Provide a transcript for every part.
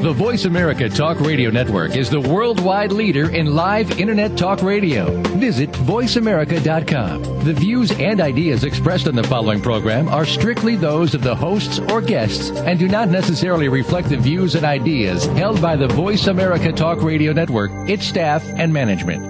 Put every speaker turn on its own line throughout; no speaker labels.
The Voice America Talk Radio Network is the worldwide leader in live Internet talk radio. Visit VoiceAmerica.com. The views and ideas expressed on the following program are strictly those of the hosts or guests and do not necessarily reflect the views and ideas held by the Voice America Talk Radio Network, its staff, and management.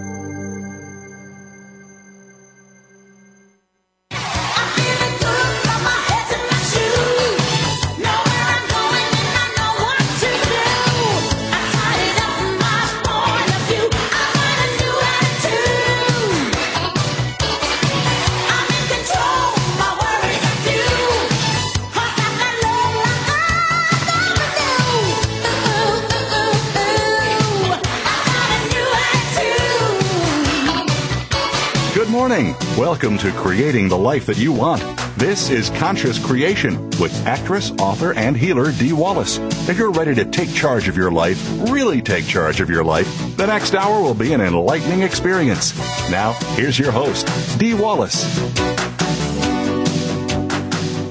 Welcome to Creating the Life That You Want. This is Conscious Creation with actress, author, and healer Dee Wallace. If you're ready to take charge of your life, really take charge of your life, the next hour will be an enlightening experience. Now, here's your host, Dee Wallace.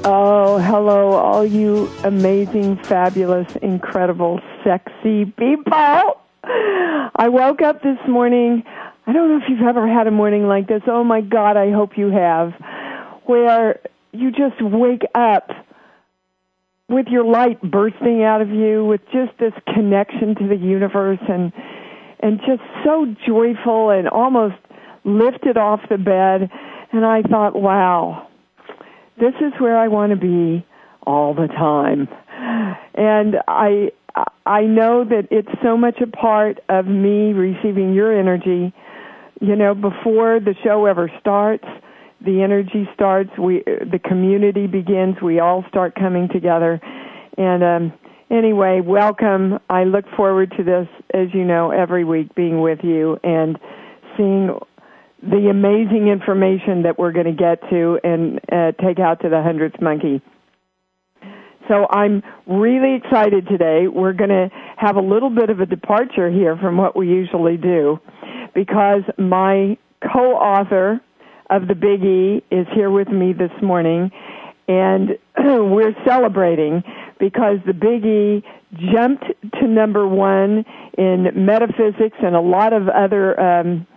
Oh, hello, all you amazing, fabulous, incredible, sexy people. I woke up this morning. I don't know if you've ever had a morning like this. Oh my God, I hope you have. Where you just wake up with your light bursting out of you, with just this connection to the universe and, and just so joyful and almost lifted off the bed. And I thought, wow, this is where I want to be all the time. And I I know that it's so much a part of me receiving your energy. You know, before the show ever starts, the energy starts, we the community begins, we all start coming together. And um anyway, welcome. I look forward to this as you know every week being with you and seeing the amazing information that we're going to get to and uh, take out to the hundredth monkey. So I'm really excited today. We're going to have a little bit of a departure here from what we usually do because my co-author of the Big E is here with me this morning and we're celebrating because the Big E jumped to number one in metaphysics and a lot of other um,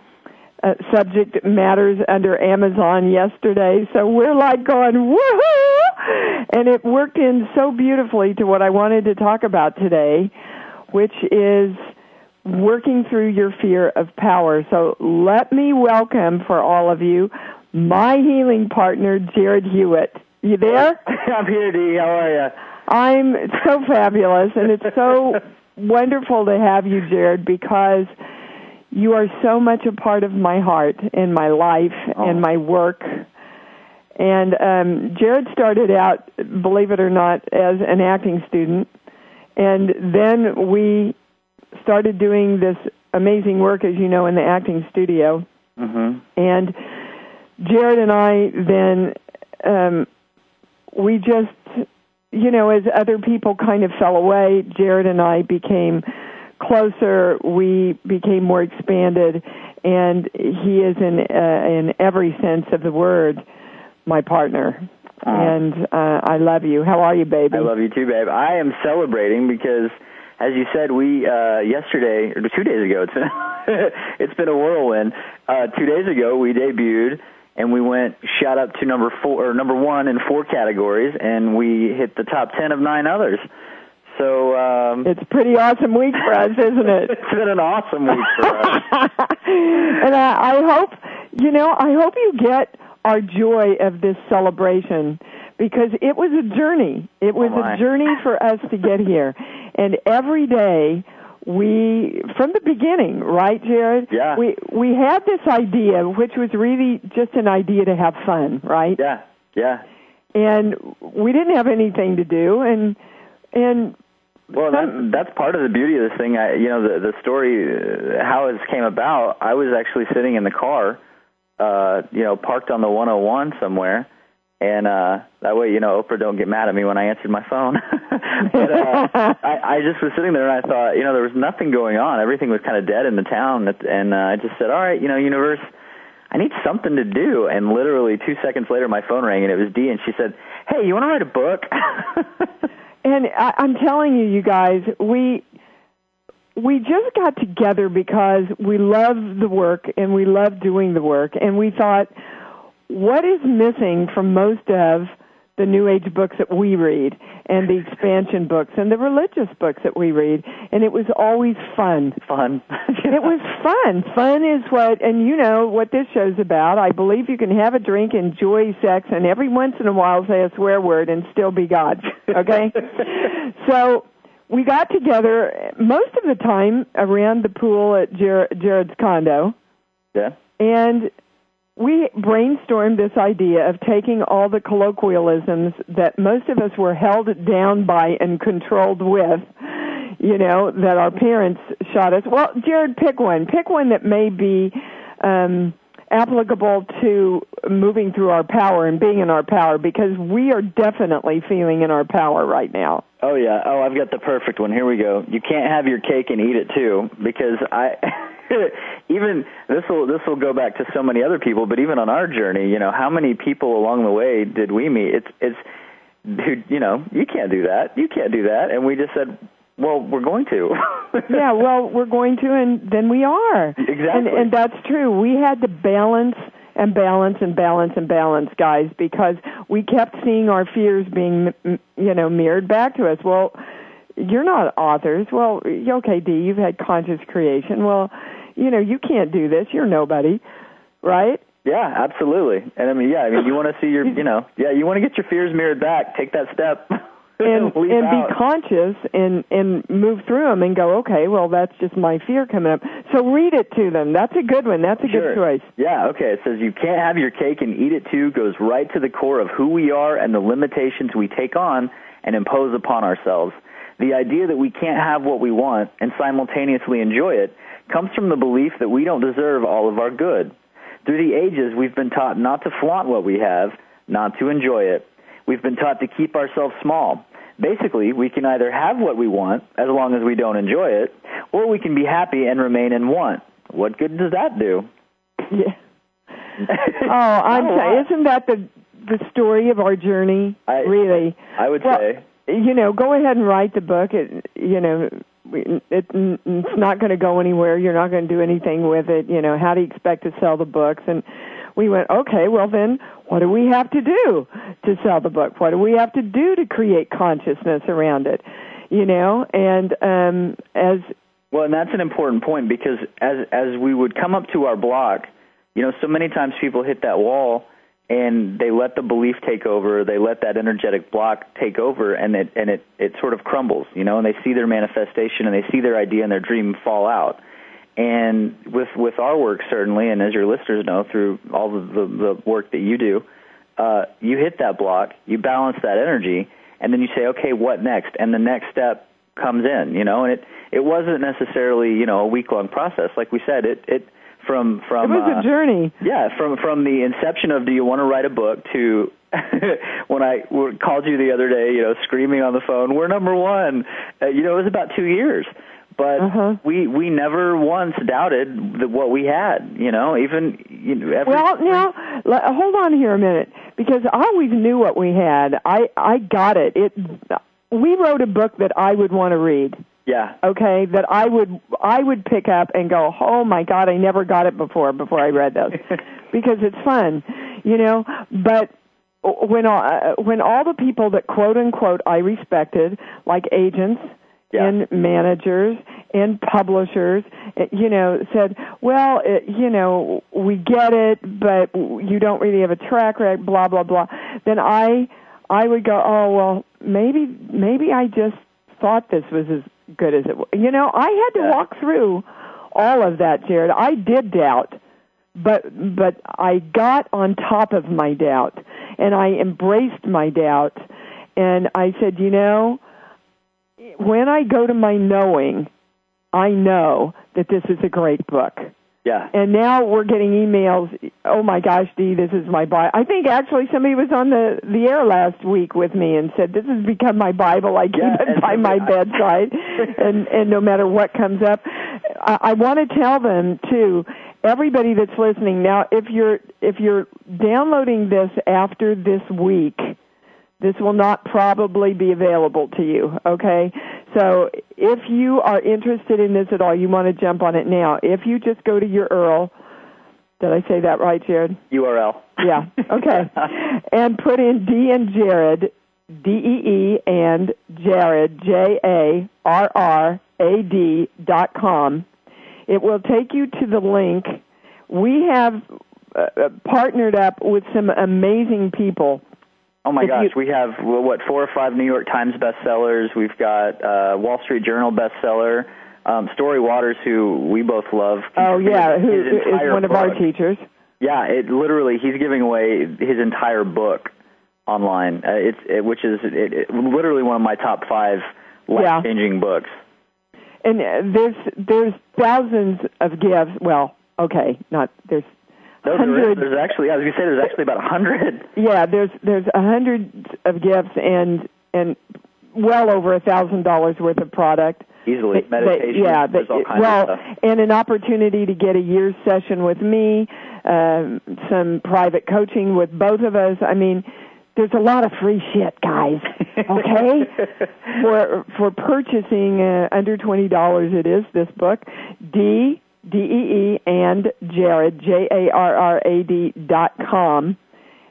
uh, subject matters under Amazon yesterday. So we're like going, woohoo! And it worked in so beautifully to what I wanted to talk about today, which is working through your fear of power. So let me welcome for all of you my healing partner, Jarrad Hewett. You there?
I'm here, Dee. How are you?
I'm so fabulous, and it's so wonderful to have you, Jarrad, because you are so much a part of my heart and my life
Oh.
and my work. And um, Jarrad started out, believe it or not, as an acting student, and then we started doing this amazing work, as you know, in the acting studio.
Mm-hmm.
And Jarrad and I then um, we just you know as other people kind of fell away, Jarrad and I became closer. We became more expanded, and he is in uh, in every sense of the word my partner.
Aw.
And uh, I love you. How are you, baby?
I love you too, babe. I am celebrating because, as you said, we uh, yesterday or two days ago. It's been it's been a whirlwind. Uh, two days ago, we debuted and we went shot up to number four or number one in four categories, and we hit the top ten of nine others. So um,
It's a pretty awesome week for us, isn't it?
it's been an awesome week for us.
and I, I hope, you know, I hope you get our joy of this celebration because it was a journey. It was
Oh,
a journey for us to get here. And every day we from the beginning, right, Jarrad?
Yeah.
We we had this idea which was really just an idea to have fun, right?
Yeah, yeah.
And we didn't have anything to do and and
Well, that, that's part of the beauty of this thing. I, you know, the the story, uh, how it came about. I was actually sitting in the car, uh, you know, parked on the 101 somewhere, and uh that way you know Oprah don't get mad at me when I answered my phone. but uh, I, I just was sitting there and I thought, you know, there was nothing going on. Everything was kind of dead in the town, and uh, I just said, all right, you know, universe. I need something to do. And literally two seconds later, my phone rang, and it was Dee, and she said, "Hey, you want to write a book?"
and I, I'm telling you, you guys, we we just got together because we love the work and we love doing the work, and we thought, what is missing from most of the New Age books that we read and the expansion books and the religious books that we read. And it was always fun.
Fun.
it was fun. Fun is what, and you know what this show's about. I believe you can have a drink, enjoy sex, and every once in a while say a swear word and still be God. Okay? so, we got together most of the time around the pool at Jer- Jarrad's condo.
Yeah.
And we brainstormed this idea of taking all the colloquialisms that most of us were held down by and controlled with, you know, that our parents shot us. Well, Jarrad, pick one. Pick one that may be um, applicable to moving through our power and being in our power because we are definitely feeling in our power right now.
Oh yeah. Oh, I've got the perfect one. Here we go. You can't have your cake and eat it too because I even this will this will go back to so many other people, but even on our journey, you know, how many people along the way did we meet? It's it's dude, you know, you can't do that. You can't do that. And we just said, well, we're going to.
yeah, well, we're going to, and then we are.
Exactly.
And, and that's true. We had to balance and balance and balance and balance, guys, because we kept seeing our fears being, you know, mirrored back to us. Well, you're not authors. Well, okay, Dee, you've had conscious creation. Well, you know, you can't do this. You're nobody, right?
Yeah, absolutely. And I mean, yeah, I mean, you want to see your, you know, yeah, you want to get your fears mirrored back. Take that step.
and and
out.
be conscious and and move through them and go okay well that's just my fear coming up so read it to them that's a good one that's a
sure.
good choice
yeah okay it says you can't have your cake and eat it too goes right to the core of who we are and the limitations we take on and impose upon ourselves the idea that we can't have what we want and simultaneously enjoy it comes from the belief that we don't deserve all of our good. Through the ages, we've been taught not to flaunt what we have, not to enjoy it. We've been taught to keep ourselves small. Basically, we can either have what we want as long as we don't enjoy it, or we can be happy and remain in want. What good does that do?
Yeah. oh, I'm sorry. Isn't that the the story of our journey?
I,
really?
I would
well,
say.
You know, go ahead and write the book. It, you know, it, it's not going to go anywhere. You're not going to do anything with it. You know, how do you expect to sell the books? And we went, okay, well then, what do we have to do to sell the book? What do we have to do to create consciousness around it? You know, and um, as
well, and that's an important point because as as we would come up to our block, you know, so many times people hit that wall and they let the belief take over they let that energetic block take over and it and it it sort of crumbles you know and they see their manifestation and they see their idea and their dream fall out and with with our work certainly and as your listeners know through all the the, the work that you do uh you hit that block you balance that energy and then you say okay what next and the next step comes in you know and it it wasn't necessarily you know a week long process like we said it it from from
it was
uh,
a journey.
Yeah, from from the inception of do you want to write a book to when I called you the other day, you know, screaming on the phone, we're number one. Uh, you know, it was about two years, but
uh-huh.
we we never once doubted that what we had. You know, even you know. Every,
well, now hold on here a minute because I always knew what we had. I I got it. It we wrote a book that I would want to read.
Yeah.
Okay, that I would I would pick up and go, "Oh my god, I never got it before before I read those." because it's fun, you know, but when all, when all the people that quote unquote I respected like agents
yeah.
and managers and publishers, eh, you know, said, "Well, it, you know, we get it, but you don't really have a track record, blah blah blah." Then I I would go, "Oh, well, maybe maybe I just thought this was as good as it was. You know, I had to
yeah.
walk through all of that, Jarrad. I did doubt, but but I got on top of my doubt and I embraced my doubt and I said, you know, when I go to my knowing, I know that this is a great book.
Yeah.
And now we're getting emails. Oh my gosh, Dee, this is my Bible. I think actually somebody was on the the air last week with me and said this has become my Bible. I keep
Yeah,
it by my
I-
bedside, and and no matter what comes up, I, I want to tell them too. Everybody that's listening now, if you're if you're downloading this after this week, this will not probably be available to you, okay? So if you are interested in this at all, you want to jump on it now. If you just go to your URL, did I say that right, Jarrad?
URL.
Yeah, okay. and put in Dee and Jarrad, D E E and Jarrad, J A R R A D dot com. It will take you to the link. We have uh, uh, partnered up with some amazing people.
Oh my
If
gosh,
you-
we have what four or five New York Times bestsellers. We've got uh, Wall Street Journal bestseller. Um, Story Waters, who we both love.
Oh yeah, who is one of our teachers.
Yeah, it literally he's giving away his entire book online. Uh, it's it, which is it, it, literally one of my top five life changing books.
And uh, there's there's thousands of gifts. Well, okay, not there's
No, there is, there's actually, I was going say, there's actually about a hundred.
Yeah, there's there's a hundred of gifts and and well over a thousand dollars worth of product.
Easily,
That-
meditation.
yeah,
there's
that-
all kinds
well,
of stuff.
and an opportunity to get a year's session with me, um, some private coaching with both of us. I mean, there's a lot of free shit, guys. Okay, for for purchasing uh, under twenty dollars, it is this book. D D E E and Jarrad J A R R A D dot com.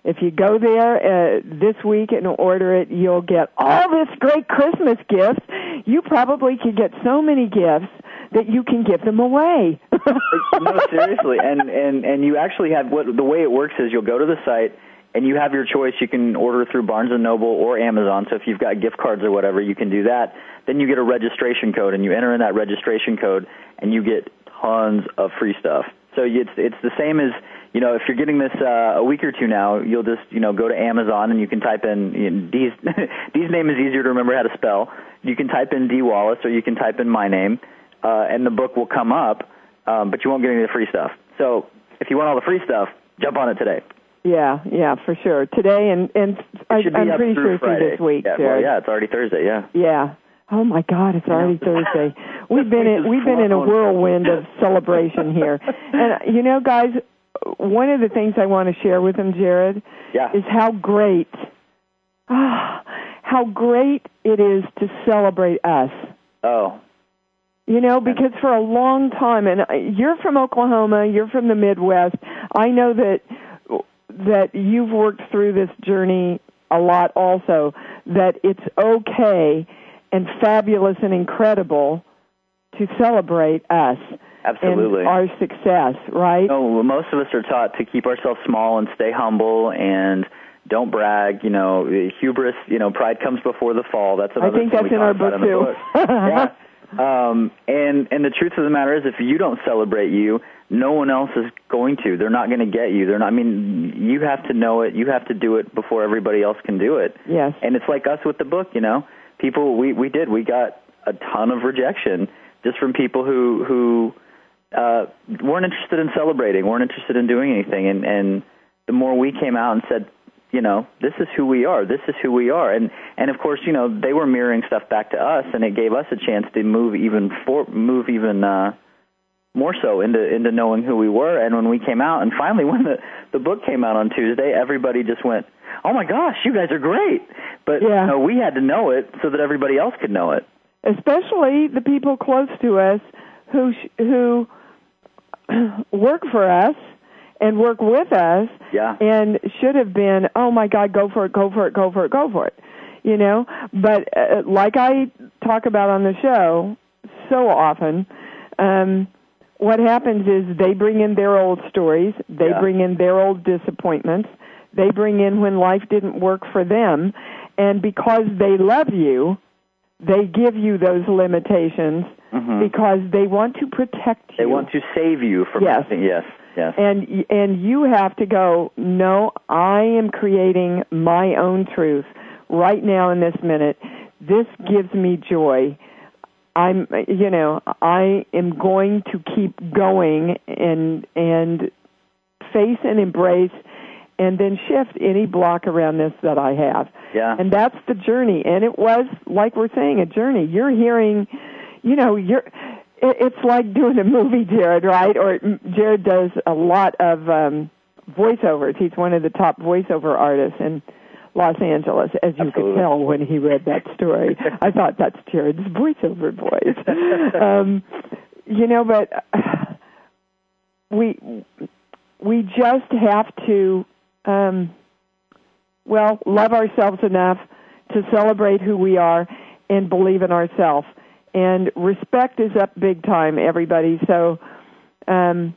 If you go there uh, this week and order it, you'll get all this great Christmas gifts. You probably could get so many gifts that you can give them away.
no, seriously, and and and you actually have what the way it works is you'll go to the site and you have your choice. You can order through Barnes and Noble or Amazon. So if you've got gift cards or whatever, you can do that. Then you get a registration code, and you enter in that registration code, and you get tons of free stuff. So it's it's the same as you know if you're getting this uh, a week or two now, you'll just you know go to Amazon and you can type in you know, Dee's Dee's name is easier to remember how to spell. You can type in Dee Wallace or you can type in my name, uh, and the book will come up, um, but you won't get any of the free stuff. So if you want all the free stuff, jump on it today.
yeah, yeah, for sure. Today and and I,
It should be
I'm pretty sure through this week,
Yeah, well, yeah, it's already Thursday. Yeah.
Yeah. Oh my God, it's already Thursday. We've been in we've been in a whirlwind of celebration here. And uh, you know, guys, one of the things I want to share with them, Jarrad,
Yeah.
is how great ah, how great it is to celebrate us.
Oh,
You know, because for a long time, and you're from Oklahoma, you're from the Midwest. I know that that you've worked through this journey a lot. Also, that it's okay and fabulous and incredible to celebrate us
absolutely.
and our success. Right?
No, most of us are taught to keep ourselves small and stay humble and don't brag. You know, hubris. You know, pride comes before the fall. That's
I
another
think
thing
that's in our book
in
too.
book. yeah. Um, and and the truth of the matter is, if you don't celebrate you, no one else is going to. They're not going to get you. They're not. I mean, you have to know it. You have to do it before everybody else can do it.
Yes.
And it's like us with the book. You know, people. We we did. We got a ton of rejection just from people who who uh, weren't interested in celebrating, weren't interested in doing anything, and and the more we came out and said, you know, this is who we are, this is who we are, and and of course, you know, they were mirroring stuff back to us, and it gave us a chance to move even for move even uh, more so into into knowing who we were. And when we came out, and finally, when the the book came out on Tuesday, everybody just went, "Oh my gosh, you guys are great!" But
Yeah.
you know, we had to know it so that everybody else could know it.
especially the people close to us who sh- who work for us and work with us
Yeah.
and should have been oh my god go for it go for it go for it go for it you know but uh, like i talk about on the show so often um what happens is they bring in their old stories they
Yeah.
bring in their old disappointments they bring in when life didn't work for them and because they love you they give you those limitations because they want to protect you
Mm-hmm. They want to save you from
Yes.
yes, yes.
and and you have to go no i am creating my own truth right now in this minute this gives me joy I'm, you know, I am going to keep going and and face and embrace, and then shift any block around this that I have.
Yeah.
And that's the journey. And it was like we're saying, a journey. You're hearing, you know, you're. It's like doing a movie, Jarrad, right? Or Jarrad does a lot of um voiceovers. He's one of the top voiceover artists, and Los Angeles, as you
Absolutely.
could tell when he read that story. I thought that's Jarrad's voiceover voice. um, you know, but we we just have to, um, well, love ourselves enough to celebrate who we are and believe in ourselves. And respect is up big time, everybody. So. Um,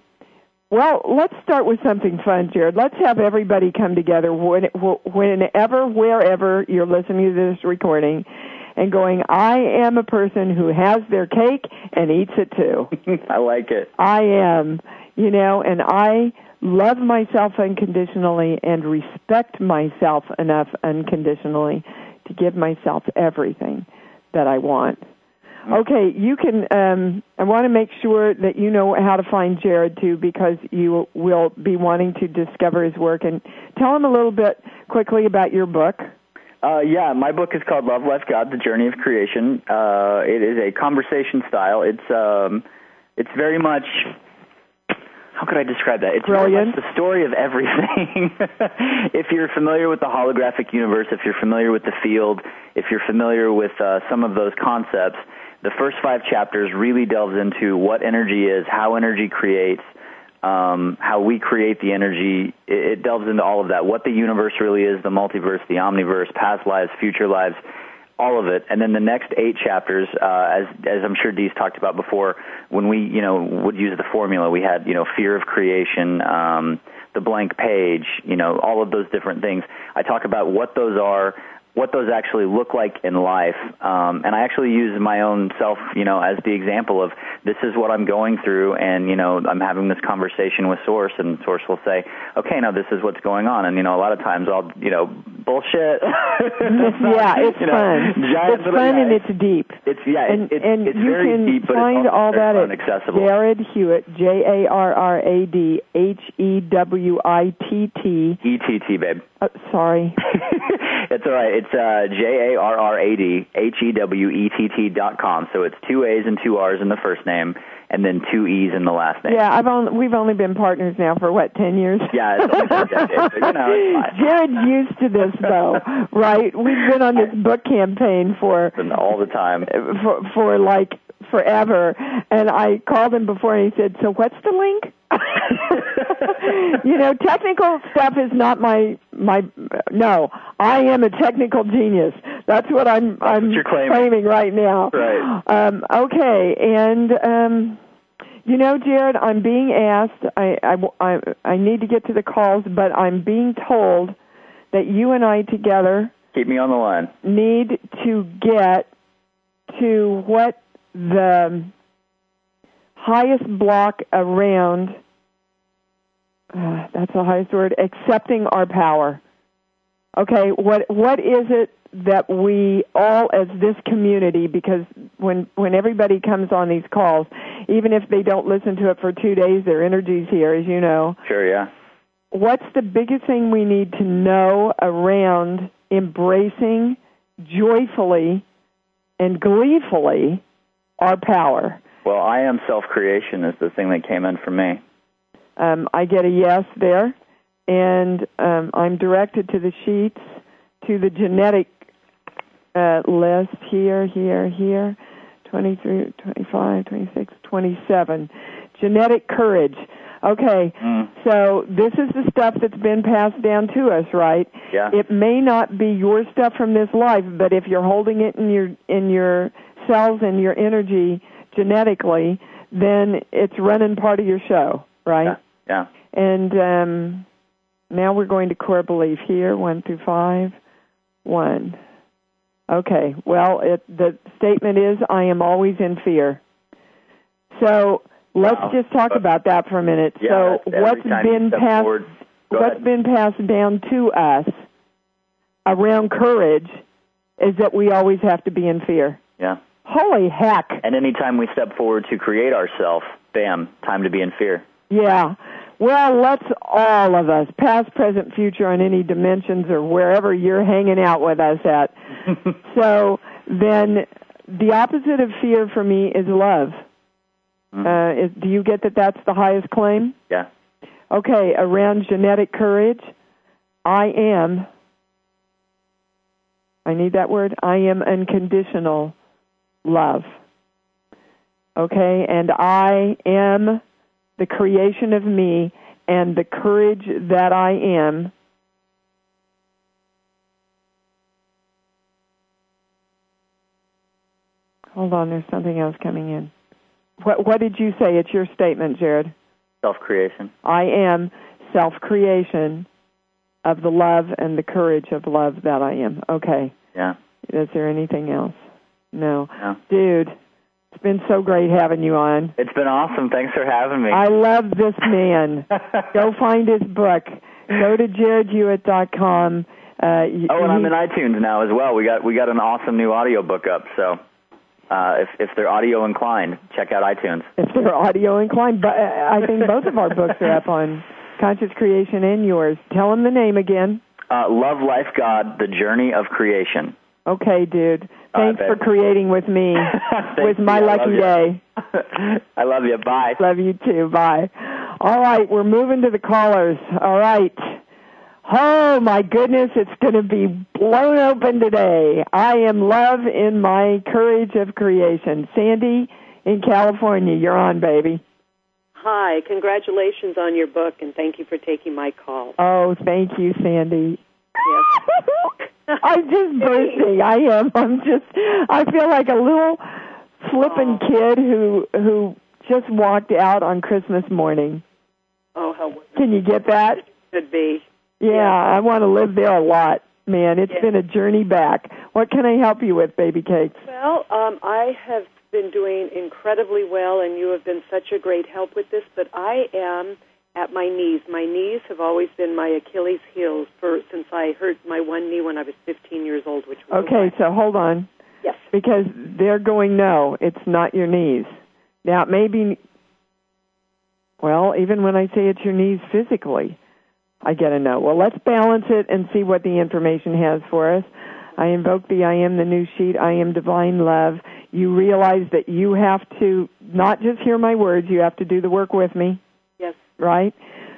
well, let's start with something fun, Jarrad. Let's have everybody come together when, whenever, wherever you're listening to this recording and going, I am a person who has their cake and eats it too.
I like it.
I am, you know, and I love myself unconditionally and respect myself enough unconditionally to give myself everything that I want. Okay, you can. Um, I want to make sure that you know how to find Jarrad too, because you will be wanting to discover his work. And tell him a little bit quickly about your book.
Uh, yeah, my book is called Love, Life, God: The Journey of Creation. Uh, it is a conversation style. It's um, it's very much. How could I describe that? It's
Brilliant.
the story of everything. if you're familiar with the holographic universe, if you're familiar with the field, if you're familiar with uh, some of those concepts, the first five chapters really delves into what energy is, how energy creates, um, how we create the energy. It, it delves into all of that. What the universe really is, the multiverse, the omniverse, past lives, future lives, all of it. And then the next eight chapters, uh, as as I'm sure Dee's talked about before, when we you know would use the formula, we had you know fear of creation. Um, the blank page, you know, all of those different things. I talk about what those are, what those actually look like in life. Um, and I actually use my own self, you know, as the example of this is what I'm going through, and you know, I'm having this conversation with Source, and Source will say, okay, now this is what's going on, and you know, a lot of times I'll, you know, bullshit.
yeah, it's
You know,
fun.
giant
it's fun
yeah,
and it's deep.
It's yeah,
and
it's,
and
it's
you
very
can
deep, but
find
it's
all that at
accessible.
Jarrad Hewett, J A R R A D H E W I T T.
ETT, babe.
Uh, sorry.
it's all right. It's uh, J A R R A D H E W E T T dot com. So it's two A's and two R's in the first name, and then two E's in the last name.
Yeah, I've only we've only been partners now for what ten years.
Yeah, it's only been a decade, but, you know,
used to this though, right? We've been on this book campaign for
all the time.
for for like forever, and I called him before and he said, "So what's the link?" you know, technical stuff is not my my. No, I am a technical genius. That's what I'm I'm
you're claiming.
right now.
Right.
Um, okay, and um, you know, Jarrad, I'm being asked. I, I I I need to get to the calls, but I'm being told that you and I together
Keep me on the line.
need to get to what the highest block around uh, that's the highest word accepting our power okay what what is it that we all as this community because when when everybody comes on these calls even if they don't listen to it for 2 days their energy's here as you know
Sure, yeah.
what's the biggest thing we need to know around embracing joyfully and gleefully our power?
Well, I am self-creation is the thing that came in for me.
Um, I get a yes there, and um, I'm directed to the sheets, to the genetic uh, list here, here, here, 23, 25, 26, 27. Genetic courage. Okay,
Mm.
so this is the stuff that's been passed down to us, right?
Yeah.
It may not be your stuff from this life, but if you're holding it in your in your cells and your energy genetically, then it's running part of your show, right?
Yeah. Yeah.
And um, now we're going to core belief here, one through five. One. Okay. Well, it, the statement is, "I am always in fear." So let's
Wow.
just talk about that for a minute.
Yeah,
so what's been passed?
forward-
what's
ahead.
been passed down to us around courage is that we always have to be in fear.
Yeah.
Holy heck.
And anytime we step forward to create ourselves, bam, time to be in fear.
Yeah. Well, let's all of us, past, present, future, on any dimensions or wherever you're hanging out with us at. so then the opposite of fear for me is love.
Mm-hmm.
Uh, is, do you get that that's the highest claim?
Yeah.
Okay, around genetic courage, I am, I need that word, I am unconditional love. Okay, and I am the creation of me and the courage that I am. Hold on, there's something else coming in. What, what did you say? It's your statement, Jarrad.
Self creation.
I am self creation of the love and the courage of love that I am. Okay.
Yeah.
Is there anything else? No.
No.
Dude, it's been so great having you on.
It's been awesome. Thanks for having me.
I love this man. Go find his book. Go to jarradhewett.com. Uh,
oh, and I'm in iTunes now as well. We got we got an awesome new audio book up. So uh, if if they're audio inclined, check out iTunes.
If they're audio inclined, but uh, I think both of our books are up on Conscious Creation and yours. Tell them the name again.
Uh, Love Life God: The Journey of Creation.
Okay, dude. Thanks
right,
for creating with me. with my
I
lucky
love
day.
I love you. Bye.
Love you too. Bye. All right, we're moving to the callers. All right. Oh my goodness, it's going to be blown open today. I am love in my courage of creation. Sandy in California, you're on, baby.
Hi, congratulations on your book, and thank you for taking my call.
Oh, thank you, Sandy.
Yes.
I'm just bursting. I am. I'm just. I feel like a little flippin' kid who who just walked out on Christmas morning.
Oh, how wonderful
Can you get that?
it be.
Yeah, I want to live there a lot, man. It's
Yeah.
been a journey back. What can I help you with, baby cakes?
Well, um, I have been doing incredibly well, and you have been such a great help with this. But I am at my knees. My knees have always been my Achilles' heels for since I hurt my one knee when I was 15 years old, which was
Okay, so hold on.
Yes.
Because they're going, no, it's not your knees. Now, it may be, well, even when I say it's your knees physically, I get a no. Well, let's balance it and see what the information has for us. I invoke the I am the new sheet. I am divine love. You realize that you have to not just hear my words, you have to do the work with me. Right?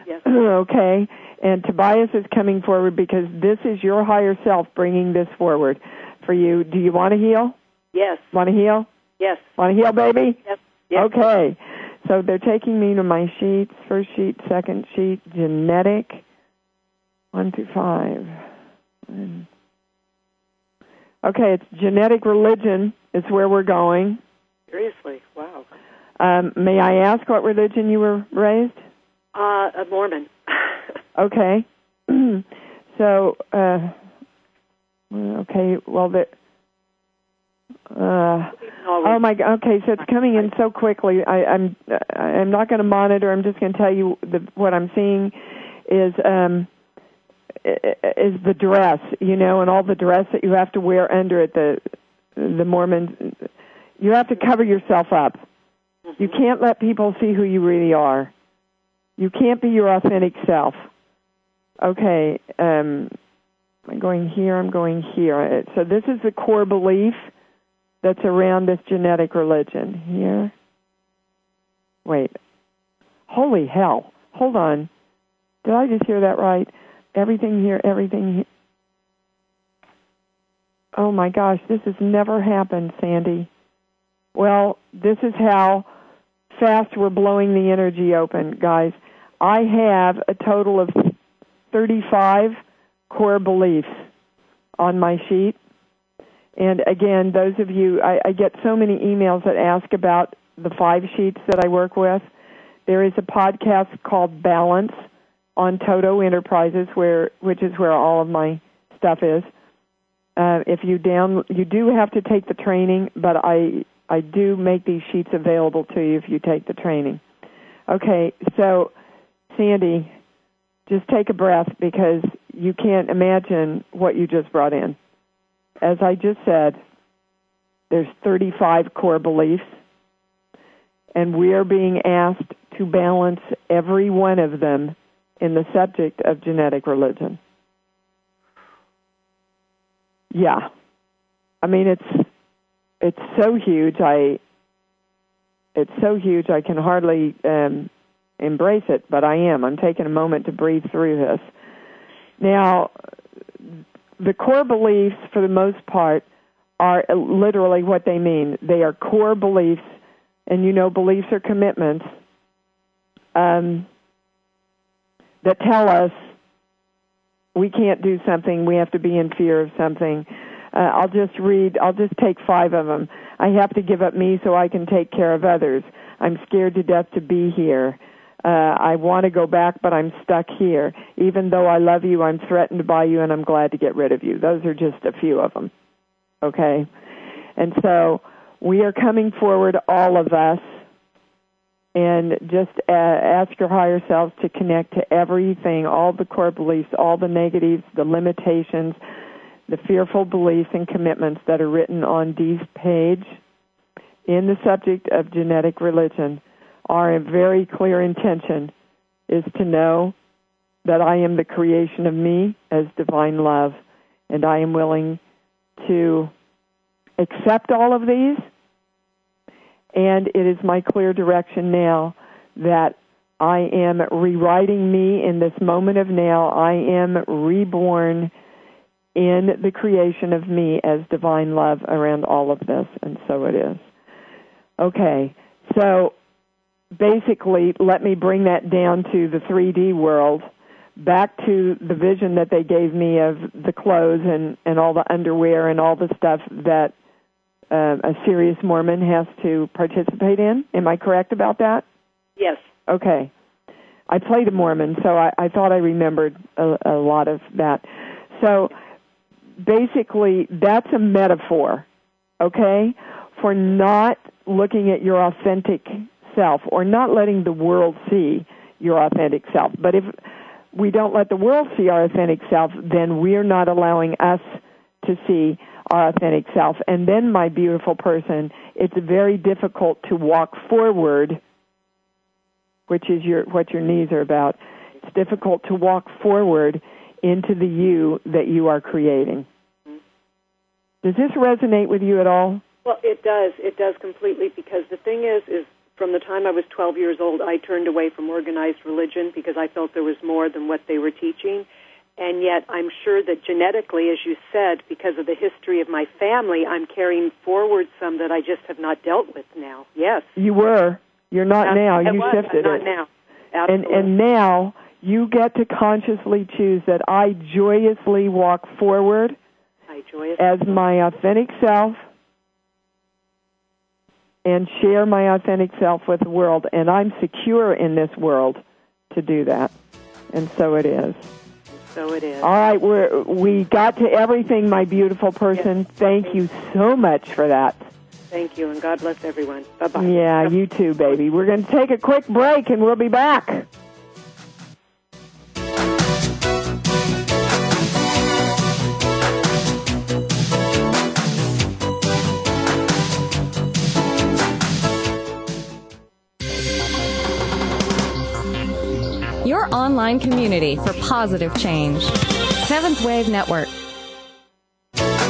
Yes.
okay. And Tobias is coming forward because this is your higher self bringing this forward for you. Do you want to heal?
Yes.
Want to heal?
Yes.
Want to heal, baby?
Yes. Yes.
Okay. So they're taking me to my sheets. First sheet, second sheet, genetic. One through five. Okay, it's genetic religion is where we're going.
Seriously. Wow.
Um, may I ask what religion you were raised?
Uh, a Mormon.
Okay. so, uh, okay, well, the, uh, oh my, God. okay, so it's coming in so quickly. I, I'm, I'm not going to monitor. I'm just going to tell you the, what I'm seeing is, um, is the dress, you know, and all the dress that you have to wear under it. The, the Mormons, you have to cover yourself up. You can't let people see who you really are. You can't be your authentic self. Okay, um, I'm going here, I'm going here. Uh, So this is the core belief that's around this genetic religion. Here. Wait. Holy hell. Hold on. Did I just hear that right? Everything here, everything here. Oh my gosh, this has never happened, Sandy. Well, this is how fast we're blowing the energy open, guys. I have a total of 35 core beliefs on my sheet. And again, those of you, I, I get so many emails that ask about the five sheets that I work with. There is a podcast called Balance on Toto Enterprises, where which is where all of my stuff is. Uh, if you down, you do have to take the training, but I I do make these sheets available to you if you take the training. Okay, so Sandy, just take a breath because you can't imagine what you just brought in. As I just said, There's 35 core beliefs, and we are being asked to balance every one of them in the subject of genetic religion. Yeah. I mean it's it's so huge I it's so huge I can hardly um embrace it, but I am. I'm taking a moment to breathe through this. Now, the core beliefs, for the most part, are literally what they mean. They are core beliefs, and you know, beliefs are commitments um, that tell us we can't do something, we have to be in fear of something. Uh, I'll just read, I'll just take five of them. I have to give up me so I can take care of others. I'm scared to death to be here. Uh, I want to go back, but I'm stuck here. Even though I love you, I'm threatened by you, and I'm glad to get rid of you. Those are just a few of them. Okay? And so we are coming forward, all of us, and just uh, ask your higher selves to connect to everything, all the core beliefs, all the negatives, the limitations, the fearful beliefs and commitments that are written on Dee's page in the subject of genetic religion our very clear intention is to know that I am the creation of me as divine love, and I am willing to accept all of these. And it is my clear direction now that I am rewriting me in this moment of now. I am reborn in the creation of me as divine love around all of this, and so it is. Okay, so basically let me bring that down to the 3D world, back to the vision that they gave me of the clothes and, and all the underwear and all the stuff that uh, a serious Mormon has to participate in. Am I correct about that?
Yes.
Okay. I played a Mormon, so I, I thought I remembered a, a lot of that. So basically, that's a metaphor, okay, for not looking at your authentic self or not letting the world see your authentic self. But if we don't let the world see our authentic self, then we're not allowing us to see our authentic self. And then, my beautiful person, it's very difficult to walk forward, which is your, what your knees are about. It's difficult to walk forward into the you that you are creating. Does this resonate with you at all?
Well, it does. It does completely because the thing is, is from the time I was 12 years old, I turned away from organized religion because I felt there was more than what they were teaching. And yet, I'm sure that genetically, as you said, because of the history of my family, I'm carrying forward some that I just have not dealt with now. Yes.
You were. You're not now. You
was.
shifted
I'm
it.
not now.
And
Absolutely.
and now you get to consciously choose that I joyously walk forward
I joyous.
as my authentic self and share my authentic self with the world and I'm secure in this world to do that. And so it is.
so it is.
All right, we're we got to everything, my beautiful person. Thank you so much for that.
Thank you, and God bless everyone. Bye bye.
Yeah, you too, baby. We're going to take a quick break and we'll be back.
Online community for positive change. Seventh Wave Network.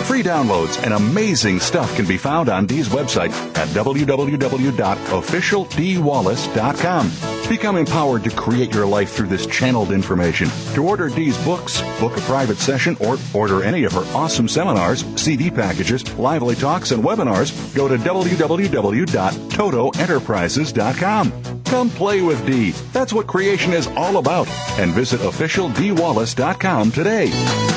Free downloads and amazing stuff can be found on Dee's website at www.officialdeewallace.com. Become empowered to create your life through this channeled information. To order Dee's books, book a private session, or order any of her awesome seminars, CD packages, lively talks, and webinars, go to www.totoenterprises.com. Come play with Dee. That's what creation is all about. And visit officialdeewallace.com today.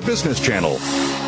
Business Channel.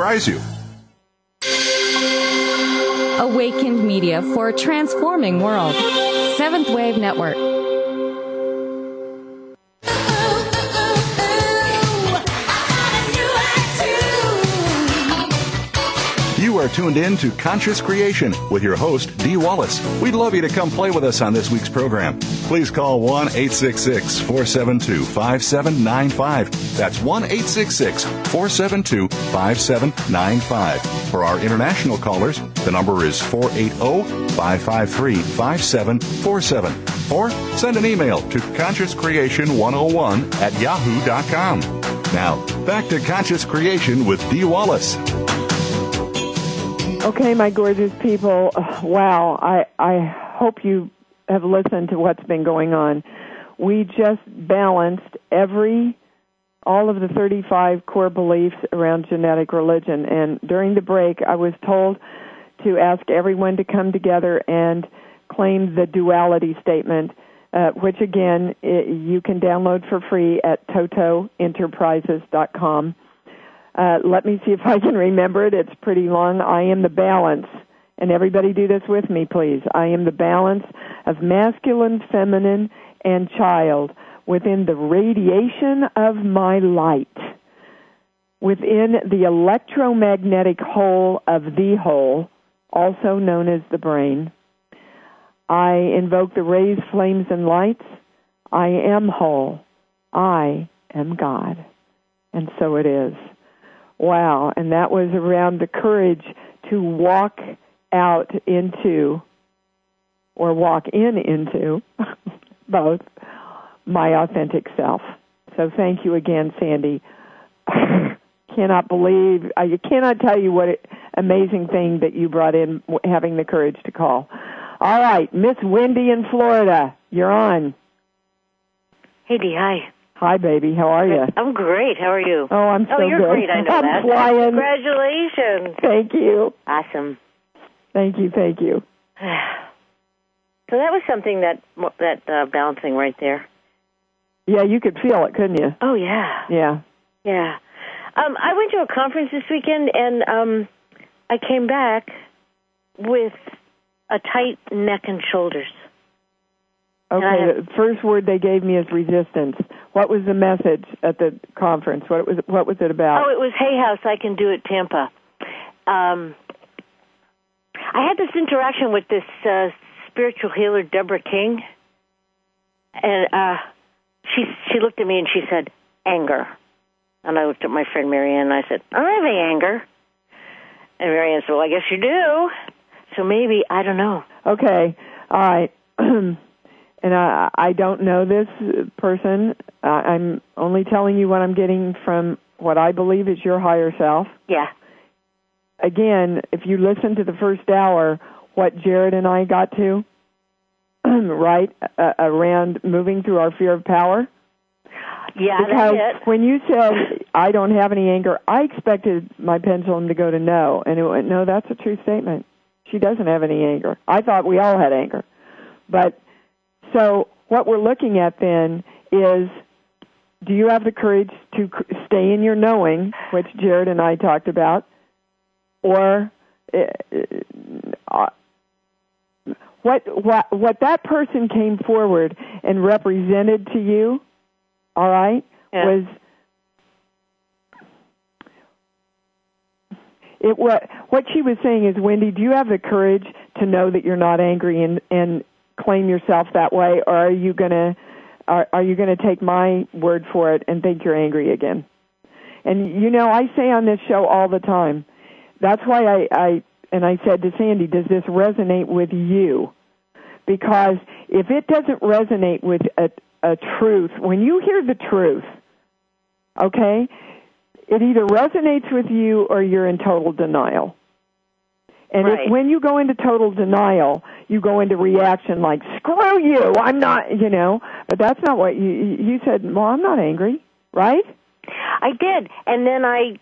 surprise you.
Awakened Media for a transforming world. Seventh Wave Network.
Are tuned in to Conscious Creation with your host, Dee Wallace. We'd love you to come play with us on this week's program. Please call 1 866 472 5795. That's 1 866 472 5795. For our international callers, the number is 480 553 5747. Or send an email to consciouscreation101 at yahoo.com. Now, back to Conscious Creation with Dee Wallace.
Okay, my gorgeous people. Wow, I I hope you have listened to what's been going on. We just balanced every all of the 35 core beliefs around genetic religion and during the break I was told to ask everyone to come together and claim the duality statement uh, which again it, you can download for free at totoenterprises.com. Uh, let me see if I can remember it. It's pretty long. I am the balance. And everybody do this with me, please. I am the balance of masculine, feminine, and child within the radiation of my light, within the electromagnetic whole of the whole, also known as the brain. I invoke the rays, flames, and lights. I am whole. I am God. And so it is. Wow. And that was around the courage to walk out into or walk in into both my authentic self. So thank you again, Sandy. cannot believe, I cannot tell you what amazing thing that you brought in having the courage to call. All right, Miss Wendy in Florida, you're on.
Hey, Dee, hi.
Hi, baby. How are you?
I'm great. How are you?
Oh, I'm so good.
oh, you're
good.
great. I know
I'm
that.
Flying.
Congratulations.
Thank you.
Awesome.
Thank you. Thank you.
So that was something that that uh, balancing right there.
Yeah, you could feel it, couldn't you?
Oh yeah.
Yeah.
Yeah. Um, I went to a conference this weekend, and um, I came back with a tight neck and shoulders.
Okay. the first word they gave me is resistance. What was the message at the conference? What was what was it about?
Oh, it was Hay House. I can do it, Tampa. Um, I had this interaction with this uh, spiritual healer, Deborah King, and uh, she she looked at me and she said, "Anger." And I looked at my friend Marianne and I said, "I don't have any anger." And Marianne said, "Well, I guess you do." So maybe I don't know.
Okay. All right. and I I don't know this person. Uh, I'm only telling you what I'm getting from what I believe is your higher self.
Yeah.
Again, if you listen to the first hour, what Jarrad and I got to, right uh, around moving through our fear of power.
Yeah,
because
that's it.
when you said I don't have any anger, I expected my pendulum to go to no, and it went no. That's a true statement. She doesn't have any anger. I thought we all had anger, but so what we're looking at then is do you have the courage to stay in your knowing, which Jarrad and I talked about, or uh, uh, what what what that person came forward and represented to you, all right,
Yeah.
was it what what she was saying is Wendy, do you have the courage to know that you're not angry and and claim yourself that way or are you going to are are you going to take my word for it and think you're angry again? And you know, I say on this show all the time. That's why I I and I said to Sandy, does this resonate with you? Because if it doesn't resonate with a a truth, when you hear the truth, okay, it either resonates with you or you're in total denial. And
Right.
if when you go into total denial, you go into reaction like "screw you," I'm not, you know. But that's not what you you said. Well, I'm not angry, right?
I did, and then I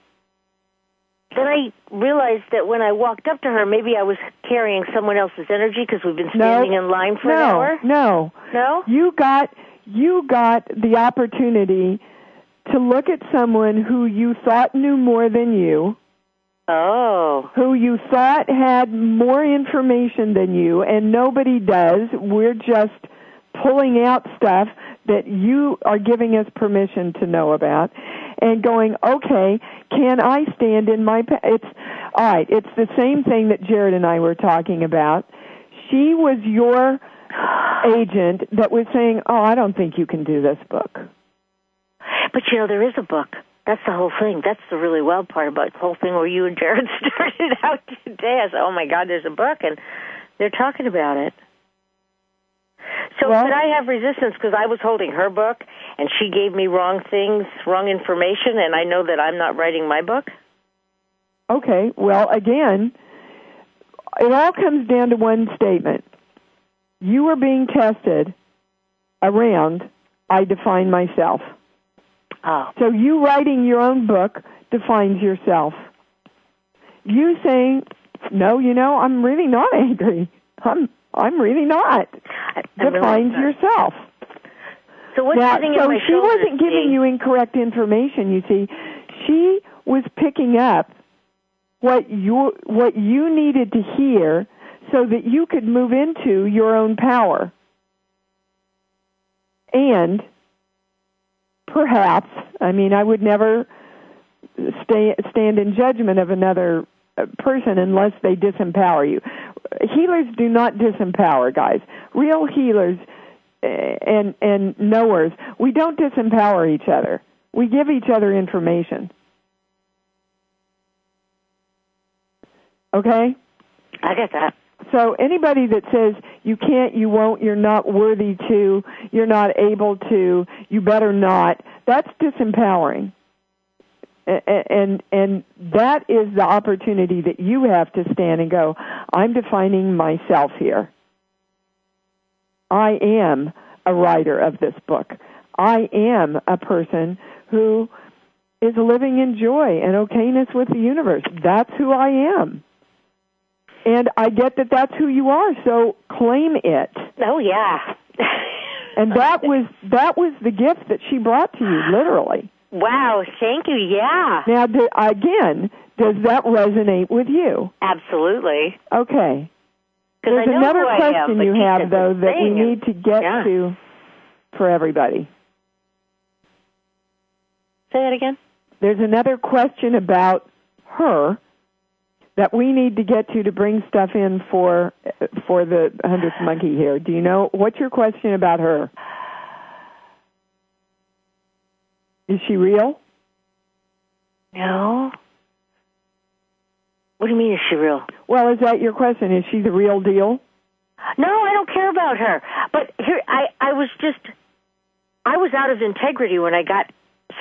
then I realized that when I walked up to her, maybe I was carrying someone else's energy because we've been standing in line for
no,
an hour.
No,
No,
you got you got the opportunity to look at someone who you thought knew more than you,
Oh,
who you thought had more information than you, and nobody does. We're just pulling out stuff that you are giving us permission to know about and going, okay, can I stand in my, pa- it's, alright, it's the same thing that Jarrad and I were talking about. She was your agent that was saying, oh, I don't think you can do this book.
but you know there is a book. That's the whole thing. That's the really wild part about the whole thing where you and Jarrad started out today. I said, "Oh my God, there's a book," and they're talking about it. So
Well-
could I have resistance because I was holding her book and she gave me wrong things, wrong information, and I know that I'm not writing my book?
Okay, well, again, it all comes down to one statement. You are being tested around I define myself.
Oh,
So you writing your own book defines yourself. You saying, "No, you know, I'm really not angry. I'm I'm really not."
I,
Defines yourself.
So what's
Now,
sitting
so
in my
she
shoulders,
wasn't giving
Dee?
you incorrect information. You see, she was picking up what you what you needed to hear so that you could move into your own power. And perhaps, I mean, I would never stay, stand in judgment of another uh, person unless they disempower you. Healers do not disempower, guys. Real healers uh, and and knowers, we don't disempower each other. We give each other information. Okay?
I get that.
So anybody that says you can't, you won't, you're not worthy to, you're not able to, you better not, that's disempowering. And and that is the opportunity that you have to stand and go, I'm defining myself here. I am a writer of this book. I am a person who is living in joy and okayness with the universe. That's who I am. And I get that that's who you are, so claim it.
Oh yeah.
And that was that was the gift that she brought to you, literally.
wow, thank you. Yeah.
Now, do, again, does that resonate with you?
Absolutely.
Okay. There's another question
am,
you have, though, that we need to get
yeah.
to for everybody.
Say that again.
There's another question about her that we need to get to to bring stuff in for for the hundredth monkey here. Do you know what's your question about her? Is she real?
No. What do you mean? Is she real?
Well, is that your question? Is she the real deal?
No, I don't care about her. But here, I I was just, I was out of integrity when I got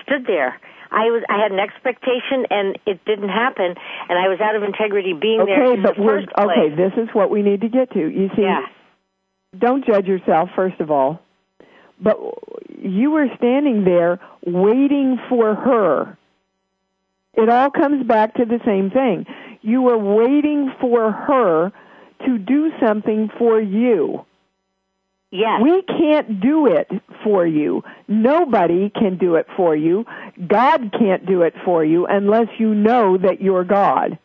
stood there. I was, I had an expectation, and it didn't happen, and I was out of integrity being there
Okay, but
the
we're
first place.
okay. This is what we need to get to. You see,
Yeah.
don't judge yourself first of all. But you were standing there waiting for her. It all comes back to the same thing. You were waiting for her to do something for you.
Yes.
We can't do it for you. Nobody can do it for you. God can't do it for you unless you know that you're God.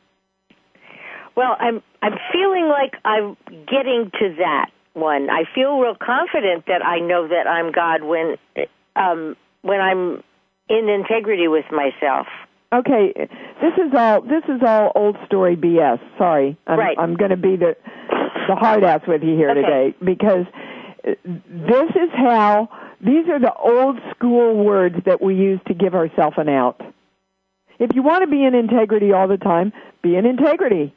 Well, I'm I'm feeling like I'm getting to that one. I feel real confident that I know that I'm God when um when I'm in integrity with myself.
Okay, this is all this is all old story BS. Sorry, I'm,
Right.
I'm going to be the the hard ass with you here
Okay.
today because this is how these are the old school words that we use to give ourselves an out. If you want to be in integrity all the time, be in integrity.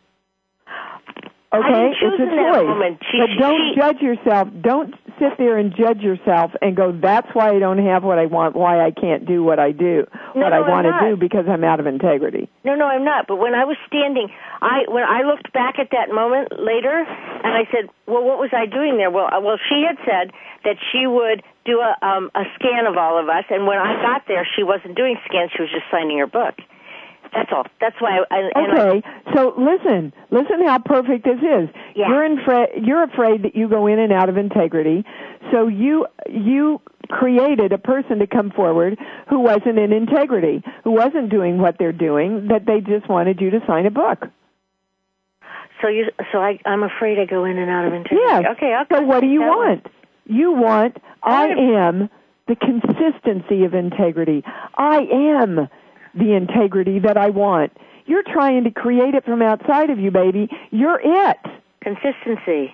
Okay, it's a choice.
She-
but don't
she-
judge yourself. Don't sit there and judge yourself and go, "That's why I don't have what I want. Why I can't do what I do,
No,
what
no,
I want to do because I'm out of integrity."
No, no, I'm not. But when I was standing, I when I looked back at that moment later, and I said, "Well, what was I doing there?" Well, uh, well, she had said that she would do a um, a scan of all of us, and when I got there, she wasn't doing scans; she was just signing her book. That's all. That's why. I, and I,
Okay, so listen, listen how perfect this is.
Yeah.
You're infra- you're afraid that you go in and out of integrity, so you you created a person to come forward who wasn't in integrity, who wasn't doing what they're doing, that they just wanted you to sign a book.
so you, so I, I'm afraid I go in and out of integrity.
Yes.
Okay. I'll
So what do you
that one.
want? You want I- am the consistency of integrity. I am the integrity that I want. You're trying to create it from outside of you, baby. You're it.
Consistency.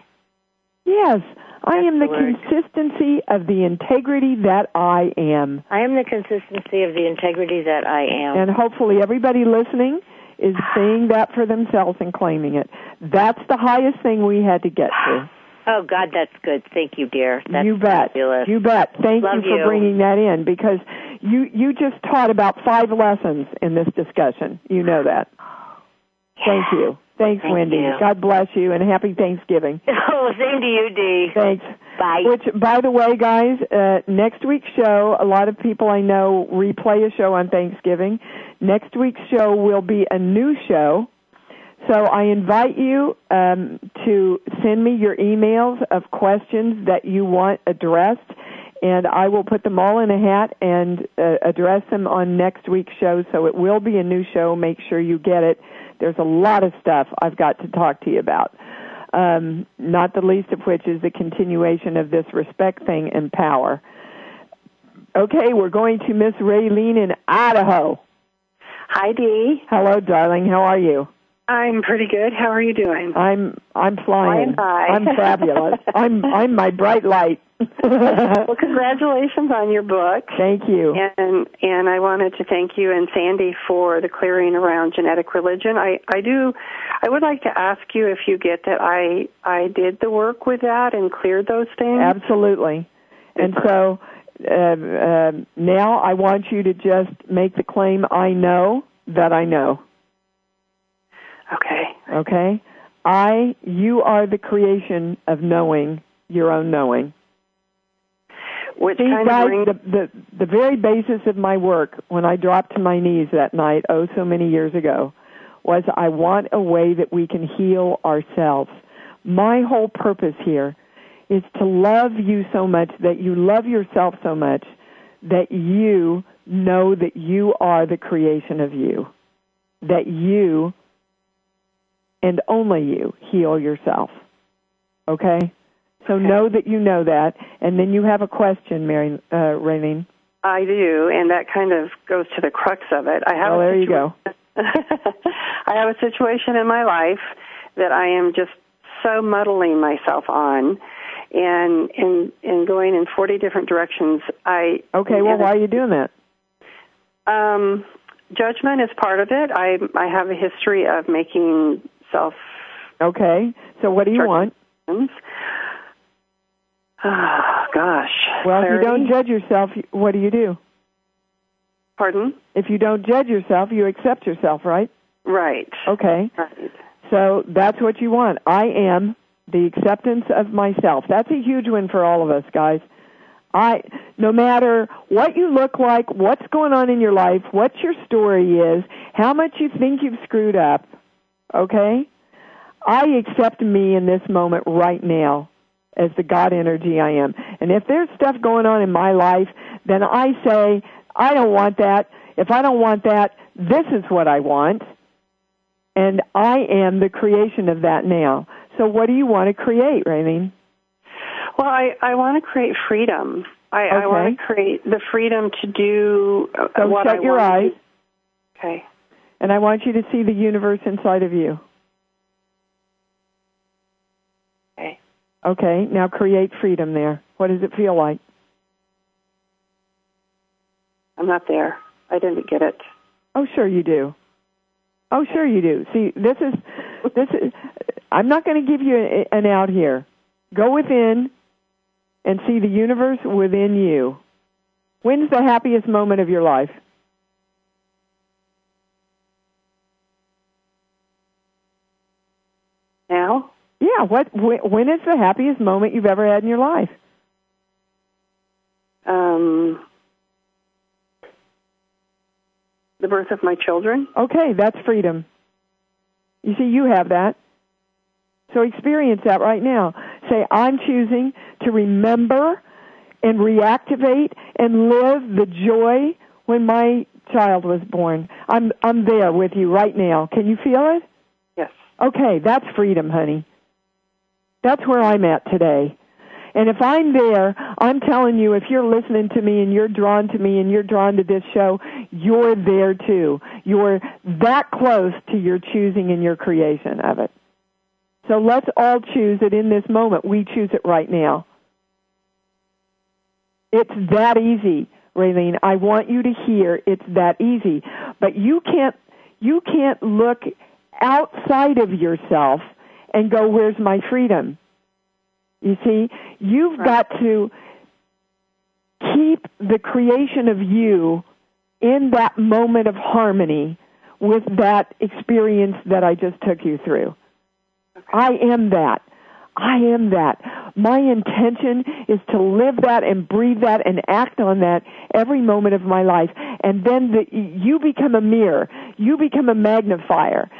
Yes, I
That's
am the,
the
consistency of the integrity that I am.
I am the consistency of the integrity that I am.
And hopefully everybody listening is seeing that for themselves and claiming it. That's the highest thing we had to get to.
oh God, that's good. Thank you, dear. That's
you bet.
fabulous.
You bet. Thank
Love
you for
you.
bringing that in because you you just taught about five lessons in this discussion. You know that. Thank you. Thanks,
Thank
Wendy.
you.
God bless you and happy Thanksgiving.
Oh, same to you, Dee.
Thanks.
Bye.
Which, by the way, guys, uh, next week's show, a lot of people I know replay a show on Thanksgiving. Next week's show will be a new show. So I invite you um, to send me your emails of questions that you want addressed, and I will put them all in a hat and uh, address them on next week's show. So it will be a new show. Make sure you get it. There's a lot of stuff I've got to talk to you about um, not the least of which is the continuation of this respect thing and power. Okay, we're going to Miss Raylene in Idaho.
Hi, Dee.
Hello, darling. How are you?
I'm pretty good. How are you doing?
I'm I'm flying. I'm fabulous. I'm I'm my bright light.
Well, congratulations on your book.
Thank you.
And and I wanted to thank you and Sandy for the clearing around genetic religion. I I do I would like to ask you if you get that I I did the work with that and cleared those things.
Absolutely. And so uh, uh, now I want you to just make the claim I know that I know.
Okay.
Okay? I, you are the creation of knowing your own knowing.
Which
See,
kind
guys,
of
the, the, the very basis of my work when I dropped to my knees that night, oh, so many years ago, was I want a way that we can heal ourselves. My whole purpose here is to love you so much that you love yourself so much that you know that you are the creation of you. That you and only you heal yourself. Okay? So know that you know that, and then you have a question, Mary uh, Raylene.
I do, and that kind of goes to the crux of it. I have
Well,
a
there you go.
I have a situation in my life that I am just so muddling myself on, and in in going in forty different directions. I
Okay, well, why are you doing that?
Um, judgment is part of it. I I have a history of making
Okay, so what do you want?
Oh, gosh.
Well, if you don't judge yourself, what do you do?
Pardon?
If you don't judge yourself, you accept yourself, right?
Right.
Okay.
Right.
So that's what you want. I am the acceptance of myself. That's a huge win for all of us, guys. I no matter what you look like, what's going on in your life, what your story is, how much you think you've screwed up, okay? I accept me in this moment right now as the God energy I am. And if there's stuff going on in my life, then I say, I don't want that. If I don't want that, this is what I want. And I am the creation of that now. So what do you want to create, Raylene?
Well, I, I want to create freedom. I,
okay.
I want to create the freedom to do uh,
so
what
shut
I
your
want
eyes.
Okay.
And I want you to see the universe inside of you.
Okay.
Okay, now create freedom there. What does it feel like?
I'm not there. I didn't get it.
Oh, sure you do. Oh, sure you do. See, this is this is. I'm not going to give you an out here. Go within and see the universe within you. When's the happiest moment of your life?
Now?
Yeah. What? When is the happiest moment you've ever had in your life?
Um, the birth of my children.
Okay, that's freedom. You see, you have that. So experience that right now. Say, I'm choosing to remember and reactivate and live the joy when my child was born. I'm I'm there with you right now. Can you feel it?
Yes.
Okay, that's freedom, honey. That's where I'm at today. And if I'm there, I'm telling you, if you're listening to me and you're drawn to me and you're drawn to this show, you're there too. You're that close to your choosing and your creation of it. So let's all choose it in this moment. We choose it right now. It's that easy, Raylene. I want you to hear it's that easy. But you can't you can't look outside of yourself and go, Where's my freedom? You see, you've
right.
got to keep the creation of you in that moment of harmony with that experience that I just took you through.
Okay.
I am that. I am that. My intention is to live that and breathe that and act on that every moment of my life. And then the, you become a mirror. You become a magnifier.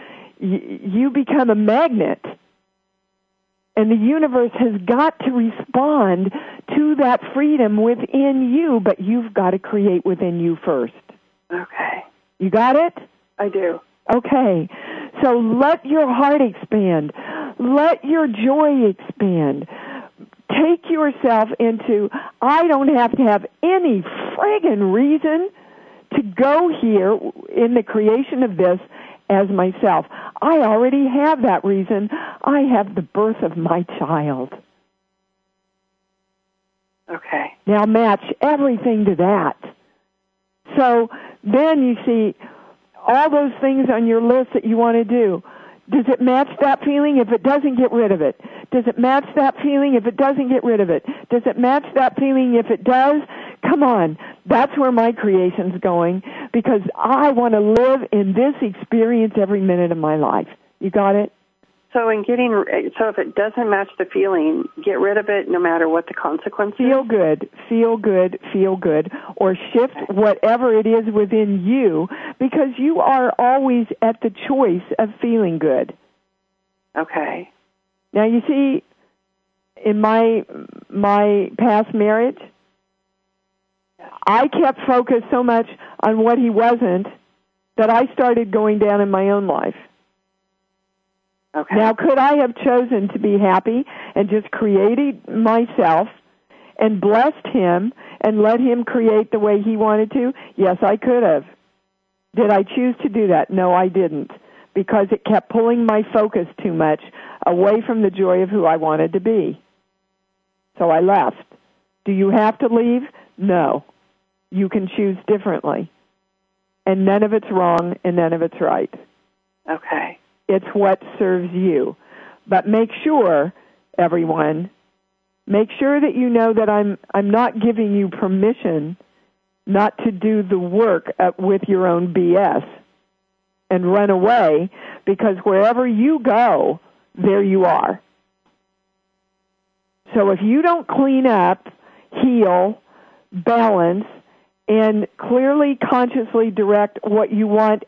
You, you become a magnet and the universe has got to respond to that freedom within you, but you've got to create within you first.
Okay.
You got it?
I do.
Okay. So let your heart expand. Let your joy expand. Take yourself into, I don't have to have any friggin' reason to go here in the creation of this as myself. I already have that reason. I have the birth of my child.
Okay.
Now match everything to that. So then you see all those things on your list that you want to do. Does it match that feeling? If it doesn't, get rid of it. Does it match that feeling? If it doesn't, get rid of it. Does it match that feeling? If it does, come on. That's where my creation's going because I want to live in this experience every minute of my life. You got it?
So in getting so if it doesn't match the feeling, get rid of it no matter what the consequences.
Feel good, feel good, feel good, or shift whatever it is within you because you are always at the choice of feeling good.
Okay.
Now you see, in my my past marriage, I kept focused so much on what he wasn't that I started going down in my own life.
Okay.
Now, could I have chosen to be happy and just created myself and blessed him and let him create the way he wanted to? Yes, I could have. Did I choose to do that? No, I didn't. Because it kept pulling my focus too much away from the joy of who I wanted to be. So I left. Do you have to leave? No. You can choose differently. And none of it's wrong and none of it's right.
Okay.
It's what serves you. But make sure, everyone, make sure that you know that I'm I'm not giving you permission not to do the work with your own BS and run away because wherever you go, there you are. So if you don't clean up, heal, balance, and clearly consciously direct what you want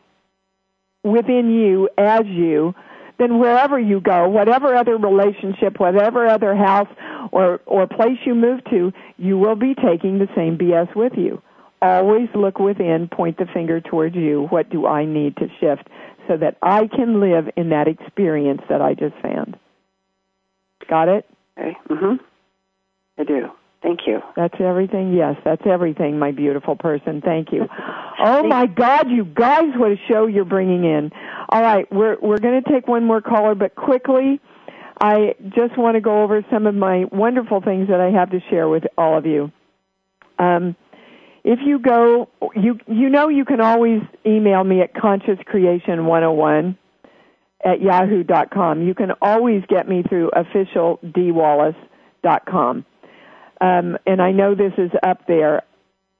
within you as you, then wherever you go, whatever other relationship, whatever other house or, or place you move to, you will be taking the same BS with you. Always look within, point the finger towards you. What do I need to shift so that I can live in that experience that I just found. Got it?
Okay. Mhm. I do. Thank you.
That's everything. Yes, that's everything, my beautiful person. Thank you. Oh my God, you guys, what a show you're bringing in. All right, we're we're going to take one more caller, but quickly, I just want to go over some of my wonderful things that I have to share with all of you. Um, if you go, you you know you can always email me at consciouscreation101 at yahoo.com. You can always get me through officialdeewallace.com. Um, and I know this is up there.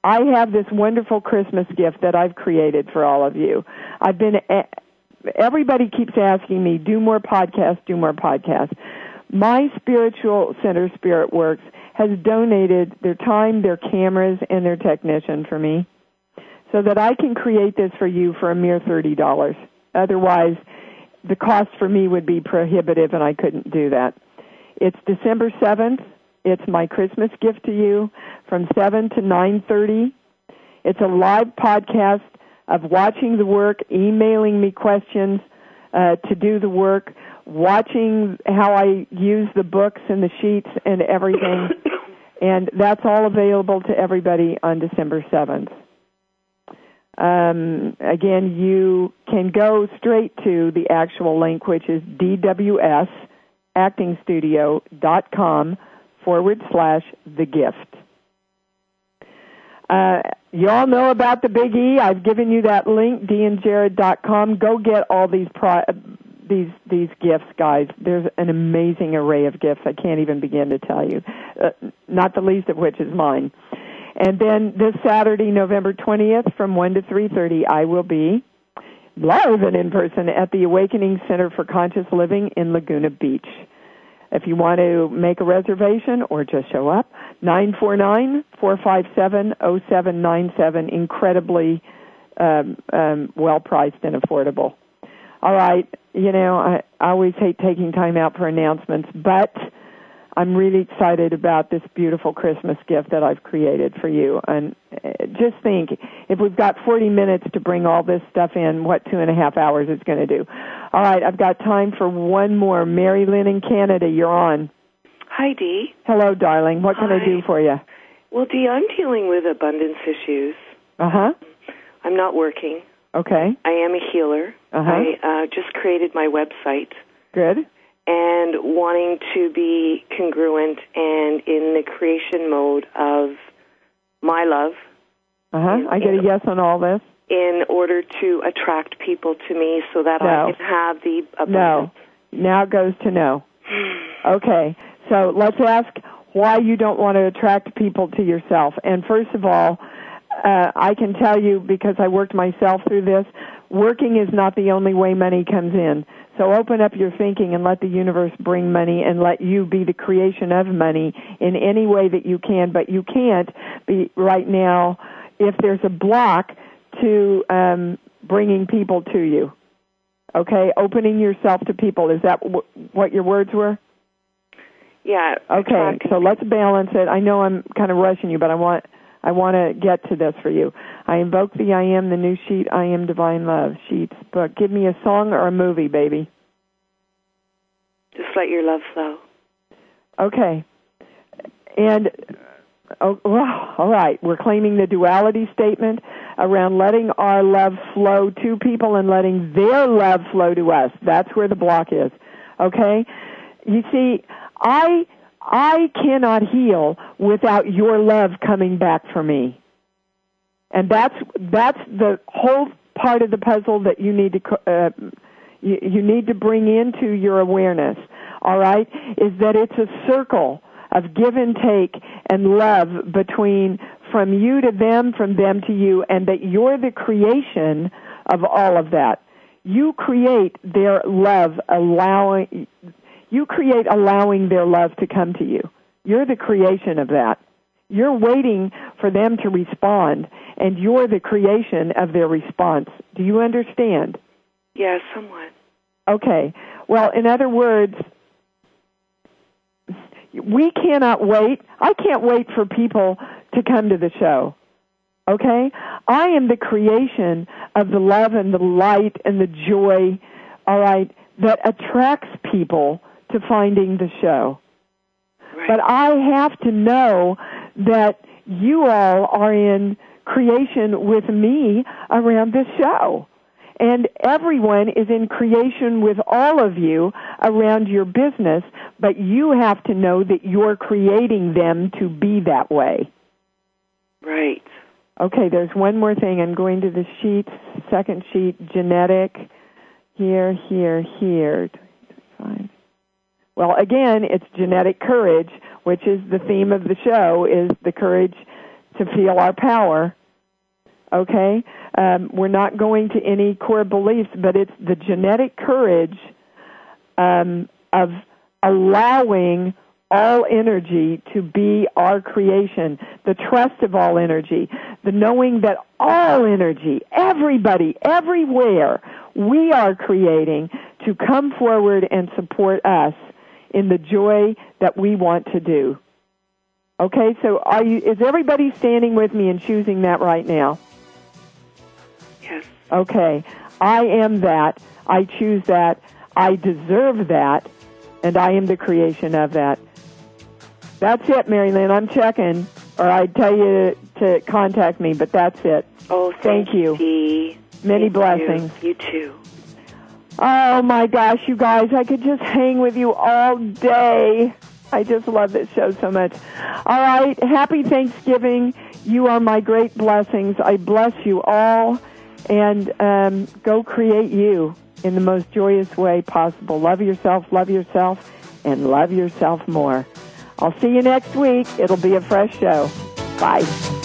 I have this wonderful Christmas gift that I've created for all of you. I've been, everybody keeps asking me, do more podcasts, do more podcasts. My spiritual center, Spirit Works, has donated their time, their cameras, and their technician for me so that I can create this for you for a mere $30. Otherwise, the cost for me would be prohibitive and I couldn't do that. It's December 7th. It's my Christmas gift to you from 7 to 9:30. It's a live podcast of watching the work, emailing me questions uh, to do the work, watching how I use the books and the sheets and everything. and that's all available to everybody on December 7th. Um, again, you can go straight to the actual link, which is dwsactingstudio.com forward slash the gift. Uh, you all know about the Big E. I've given you that link, deanjared.com. Go get all these pro- these these gifts, guys. There's an amazing array of gifts. I can't even begin to tell you. Uh, not the least of which is mine. And then this Saturday, November 20th, from 1 to 3:30, I will be live and in person at the Awakening Center for Conscious Living in Laguna Beach. If you want to make a reservation or just show up, 949-457-0797, incredibly um, um, well priced and affordable. All right, you know, I, I always hate taking time out for announcements, but I'm really excited about this beautiful Christmas gift that I've created for you. And uh, just think, if we've got 40 minutes to bring all this stuff in, what two and a half hours it's going to do. All right, I've got time for one more. Mary Lynn in Canada, you're on.
Hi, Dee.
Hello, darling. What can I do for you?
Well, Dee, I'm dealing with abundance issues.
Uh huh.
I'm not working.
Okay.
I am a healer.
Uh-huh.
I uh, just created my website
Good.
And wanting to be congruent and in the creation mode of my love
Uh huh. I get a yes on all this.
in order to attract people to me so that
No.
I can have the abundance.
No. Now goes to no. Okay. So let's ask why you don't want to attract people to yourself. And first of all, uh, I can tell you because I worked myself through this, working is not the only way money comes in. So open up your thinking and let the universe bring money and let you be the creation of money in any way that you can. But you can't be right now if there's a block to um, bringing people to you. Okay, opening yourself to people. Is that w- what your words were?
Yeah.
Okay, so let's balance it. I know I'm kind of rushing you, but I want I want to get to this for you. I invoke the I am, the new sheet, I am divine love sheets. But give me a song or a movie, baby.
Just let your love flow.
Okay. And oh, well, all right, we're claiming the duality statement around letting our love flow to people and letting their love flow to us. That's where the block is. Okay? You see, I I cannot heal without your love coming back for me. And that's that's the whole part of the puzzle that you need to uh, you, you need to bring into your awareness. All right, is that it's a circle of give and take and love between from you to them, from them to you, and that you're the creation of all of that. You create their love, allowing you create allowing their love to come to you. You're the creation of that. You're waiting for them to respond, and you're the creation of their response. Do you understand?
Yeah, somewhat.
Okay. Well, in other words, we cannot wait. I can't wait for people to come to the show. Okay? I am the creation of the love and the light and the joy, all right, that attracts people to finding the show. Right. But I have to know that you all are in creation with me around this show. And everyone is in creation with all of you around your business, but you have to know that you're creating them to be that way.
Right.
Okay, there's one more thing. I'm going to the sheet, second sheet, genetic, here, here, here. Fine. Well, again, it's genetic courage, which is the theme of the show, is the courage to feel our power. Okay? Um, we're not going to any core beliefs, but it's the genetic courage um, of allowing all energy to be our creation, the trust of all energy, the knowing that all energy, everybody, everywhere, we are creating to come forward and support us in the joy that we want to do. Okay, so are you, is everybody standing with me and choosing that right now?
Yes.
Okay. I am that. I choose that. I deserve that. And I am the creation of that. That's it, Mary Lynn. I'm checking, or I'd tell you to contact me, but that's it.
Oh, thank,
thank you. Many
thank
blessings.
You. you too.
Oh my gosh, you guys, I could just hang with you all day. I just love this show so much. All right, happy Thanksgiving. You are my great blessings. I bless you all and um, go create you in the most joyous way possible. Love yourself, love yourself, and love yourself more. I'll see you next week. It'll be a fresh show. Bye.